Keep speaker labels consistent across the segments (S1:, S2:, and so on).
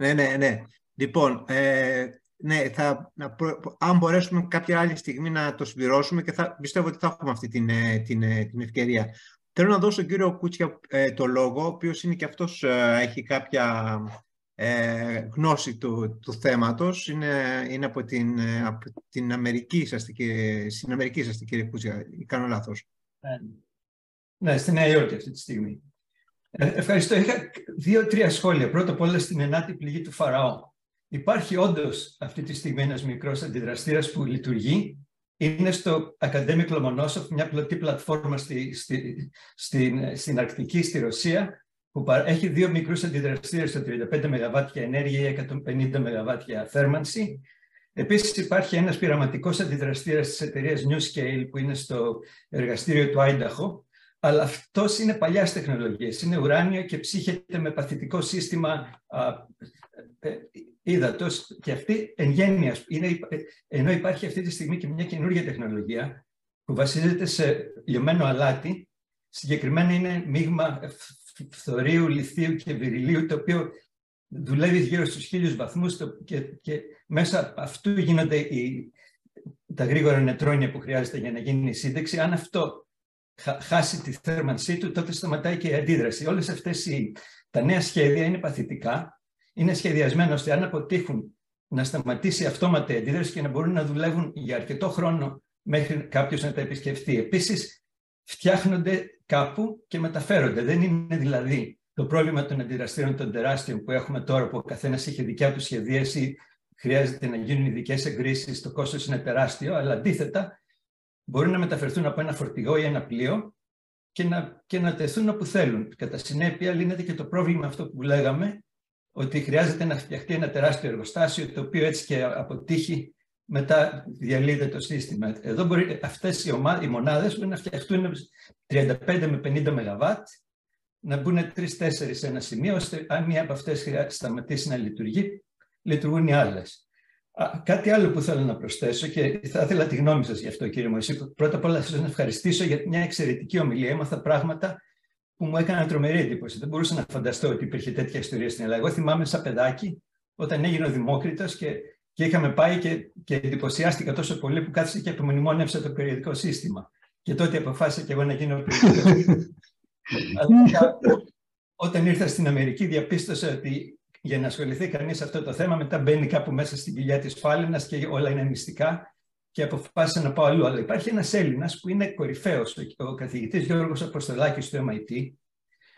S1: Ναι, ναι, ναι. Λοιπόν, ε, ναι, θα, να αν μπορέσουμε κάποια άλλη στιγμή να το συμπληρώσουμε και θα, πιστεύω ότι θα έχουμε αυτή την, ε, την, ε, την ευκαιρία. Θέλω να δώσω στον κύριο Κούτσια ε, το λόγο, ο οποίος είναι και αυτός, έχει κάποια ε, γνώση του, του θέματος. Είναι, είναι από, την, από την Αμερική, σας, στην Αμερική σας, κύριε Κούτσια, ή κάνω λάθος.
S2: Ναι, στη Νέα Υόρκη αυτή τη στιγμή. Ε, ευχαριστώ. Είχα δύο-τρία σχόλια. Πρώτα απ' όλα στην ενάτη πληγή του Φαραώ. Υπάρχει όντως αυτή τη στιγμή ένας μικρός αντιδραστήρας που λειτουργεί. Είναι στο Academic Lomonosov, μια πλωτή πλατφόρμα στη, στη, στην, στην Αρκτική, στη Ρωσία, που έχει δύο μικρούς αντιδραστήρες στο 35 ΜΒ ενέργεια ή 150 ΜΒ θέρμανση. Επίσης, υπάρχει ένας πειραματικός αντιδραστήρας της εταιρείας NewScale που είναι στο εργαστήριο του Άινταχο, αλλά αυτός είναι παλιάς τεχνολογίας. Είναι ουράνιο και ψύχεται με παθητικό σύστημα ε, ύδατος. Και αυτή εν γένεια, είναι, ενώ υπάρχει αυτή τη στιγμή και μια καινούργια τεχνολογία που βασίζεται σε λιωμένο αλάτι, συγκεκριμένα είναι μείγμα φθορείου, λιθίου και βυριλίου, το οποίο δουλεύει γύρω στους χίλιους βαθμούς και, και μέσα αυτού γίνονται οι, τα γρήγορα νετρόνια που χρειάζεται για να γίνει η σύνταξη. Αν αυτό χάσει τη θέρμανσή του, τότε σταματάει και η αντίδραση. Όλες αυτές οι, τα νέα σχέδια είναι παθητικά, είναι σχεδιασμένα ώστε αν αποτύχουν να σταματήσει αυτόματα η αντίδραση και να μπορούν να δουλεύουν για αρκετό χρόνο μέχρι κάποιος να τα επισκεφτεί. Επίσης, φτιάχνονται κάπου και μεταφέρονται. Δεν είναι δηλαδή το πρόβλημα των αντιδραστήρων των τεράστιων που έχουμε τώρα, που ο καθένας έχει δικιά του σχεδίαση, χρειάζεται να γίνουν ειδικές εγκρίσεις, το κόστος είναι τεράστιο, αλλά αντίθετα μπορούν να μεταφερθούν από ένα φορτηγό ή ένα πλοίο και να, και να τεθούν όπου θέλουν. Κατά συνέπεια, λύνεται και το πρόβλημα αυτό που λέγαμε, ότι χρειάζεται να φτιαχτεί ένα τεράστιο εργοστάσιο, το οποίο έτσι και αποτύχει, μετά διαλύεται το σύστημα. Εδώ μπορεί, αυτές οι, ομα, οι μονάδες μπορεί να φτιαχτούν 35 με 50 ΜΒ, να μπουν τρει-τέσσερι σε ένα σημείο, ώστε αν μία από αυτές σταματήσει να λειτουργεί, λειτουργούν οι άλλες κάτι άλλο που θέλω να προσθέσω και θα ήθελα τη γνώμη σας γι' αυτό, κύριε Μωυσή. Πρώτα απ' όλα, σας να ευχαριστήσω για μια εξαιρετική ομιλία. Έμαθα πράγματα που μου έκαναν τρομερή εντύπωση. Δεν μπορούσα να φανταστώ ότι υπήρχε τέτοια ιστορία στην Ελλάδα. Εγώ θυμάμαι σαν παιδάκι, όταν έγινε ο Δημόκριτος και, και είχαμε πάει και, και εντυπωσιάστηκα τόσο πολύ που κάθισε και απομνημόνευσε το περιοδικό σύστημα. Και τότε αποφάσισα και εγώ να γίνω περιοδικός. όταν ήρθα στην Αμερική, διαπίστωσα ότι για να ασχοληθεί κανείς αυτό το θέμα. Μετά μπαίνει κάπου μέσα στην κοιλιά της φάλαινας και όλα είναι μυστικά και αποφάσισα να πάω αλλού. Αλλά υπάρχει ένας Έλληνας που είναι κορυφαίος, ο καθηγητής Γιώργος Αποστολάκης του MIT,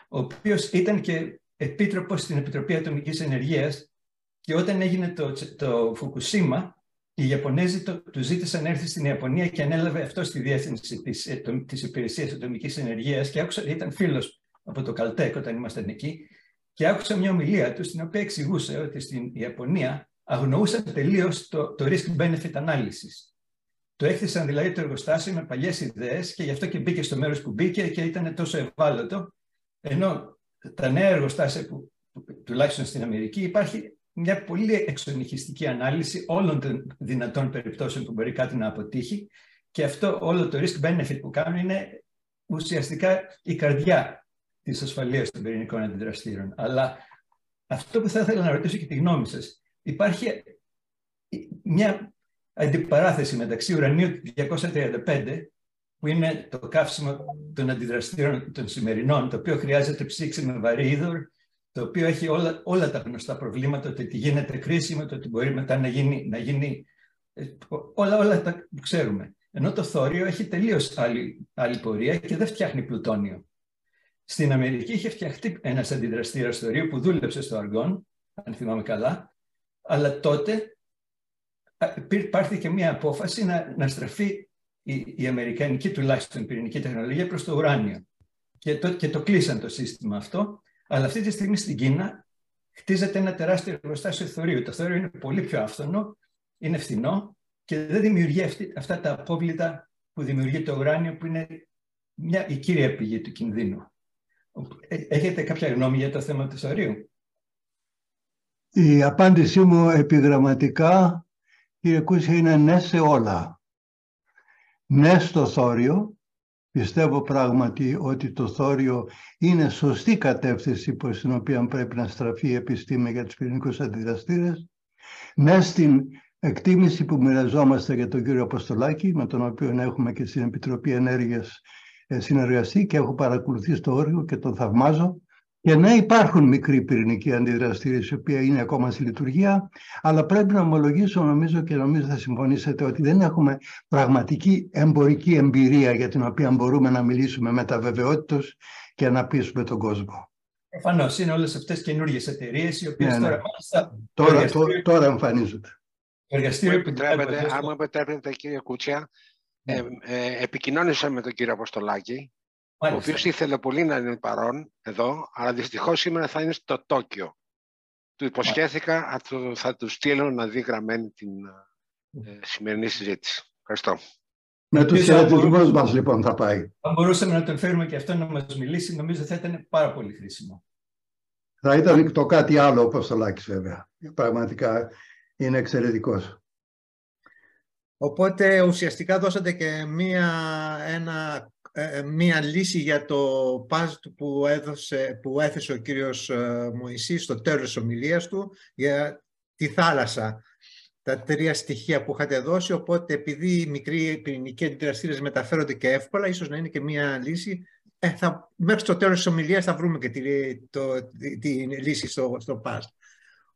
S2: ο οποίος ήταν και επίτροπος στην Επιτροπή Ατομικής Ενεργείας και όταν έγινε το, το Φουκουσίμα, οι Ιαπωνέζοι το, του ζήτησαν να έρθει στην Ιαπωνία και ανέλαβε αυτό στη διεύθυνση της της υπηρεσίας ατομικής ενεργείας και άκουσα, ήταν φίλος από το Καλτέκ όταν ήμασταν εκεί και άκουσα μια ομιλία του στην οποία εξηγούσε ότι στην Ιαπωνία αγνοούσαν τελείως το, το risk-benefit analysis. Το έκτισαν δηλαδή το εργοστάσιο με παλιές ιδέες και γι' αυτό και μπήκε στο μέρος που μπήκε και ήταν τόσο ευάλωτο. Ενώ τα νέα εργοστάσια που, τουλάχιστον στην Αμερική υπάρχει μια πολύ εξονυχιστική ανάλυση όλων των δυνατών περιπτώσεων που μπορεί κάτι να αποτύχει και αυτό όλο το risk benefit που κάνουν είναι ουσιαστικά η καρδιά της ασφαλείας των πυρηνικών αντιδραστήρων. Αλλά αυτό που θα ήθελα να ρωτήσω και τη γνώμη σας, υπάρχει μια αντιπαράθεση μεταξύ ουρανίου 235, που είναι το καύσιμο των αντιδραστήρων των σημερινών, το οποίο χρειάζεται ψήξη με βαρύ είδωρ, το οποίο έχει όλα, όλα τα γνωστά προβλήματα, το ότι γίνεται κρίσιμο, το ότι μπορεί μετά να γίνει, να γίνει ε, όλα, όλα τα που ξέρουμε. Ενώ το θόριο έχει τελείως άλλη, άλλη πορεία και δεν φτιάχνει πλουτόνιο. Στην Αμερική είχε φτιαχτεί ένας αντιδραστήρας θωρίου που δούλεψε στο αργόν, αν θυμάμαι καλά, αλλά τότε και μια απόφαση να, να στραφεί η, η αμερικανική τουλάχιστον πυρηνική τεχνολογία προς το ουράνιο. Και το, και το κλείσαν το σύστημα αυτό, αλλά αυτή τη στιγμή στην Κίνα χτίζεται ένα τεράστιο εργοστάσιο θωρίου. Το θόριο είναι πολύ πιο άφθονο, είναι φθηνό και δεν δημιουργεί αυτή, αυτά τα απόβλητα που δημιουργεί το ουράνιο που είναι μια, η κύρια πηγή του κινδύνου. Ε, έχετε κάποια γνώμη για το θέμα του θωρίου.
S3: Η απάντησή μου επιγραμματικά, κύριε Κούσια, είναι ναι σε όλα. Ναι στο θόριο, Πιστεύω πράγματι ότι το θόριο είναι σωστή κατεύθυνση προς την οποία πρέπει να στραφεί η επιστήμη για τους πυρηνικούς αντιδραστήρες. Με στην εκτίμηση που μοιραζόμαστε για τον κύριο Αποστολάκη, με τον οποίο έχουμε και στην Επιτροπή Ενέργειας ε, συνεργαστεί και έχω παρακολουθεί στο όριο και τον θαυμάζω. Και ναι, υπάρχουν μικροί πυρηνικοί αντιδραστήρες, οι οποίοι είναι ακόμα στη λειτουργία, αλλά πρέπει να ομολογήσω, νομίζω και νομίζω θα συμφωνήσετε, ότι δεν έχουμε πραγματική εμπορική εμπειρία για την οποία μπορούμε να μιλήσουμε με τα βεβαιότητος και να πείσουμε τον κόσμο.
S2: Προφανώς είναι όλες αυτές καινούργιες εταιρείες οι οποίες ναι, ναι. τώρα,
S3: τώρα, εργαστήριο... τώρα εμφανίζονται.
S4: Το εργαστήριο επιτρέπετε, αν μου επιτρέπετε, κύριε Κούτσια, ναι. Ε, ε, επικοινώνησα με τον κύριο Αποστολάκη ο οποίος ήθελε πολύ να είναι παρόν εδώ, αλλά δυστυχώς σήμερα θα είναι στο Τόκιο. Του υποσχέθηκα, θα του στείλω να δει γραμμένη την ε, σημερινή συζήτηση. Ευχαριστώ.
S3: Με τους χαιρετισμούς μας, λοιπόν, θα πάει.
S2: Αν μπορούσαμε να τον φέρουμε και αυτό να μας μιλήσει, νομίζω θα ήταν πάρα πολύ χρήσιμο.
S3: Θα ήταν το κάτι άλλο, όπω το Λάκης βέβαια. Πραγματικά είναι εξαιρετικός.
S1: Οπότε ουσιαστικά δώσατε και μία, ένα ε, ε, μία λύση για το παζ που, έδωσε, που έθεσε ο κύριος ε, Μωυσής στο τέλος της ομιλίας του για τη θάλασσα. Τα τρία στοιχεία που είχατε δώσει, οπότε επειδή οι μικροί πυρηνικοί αντιδραστήρες μεταφέρονται και εύκολα, ίσως να είναι και μία λύση. Ε, θα, μέχρι το τέλος της ομιλίας θα βρούμε και τη, το, τη, τη λύση στο, στο ΠΑΣ.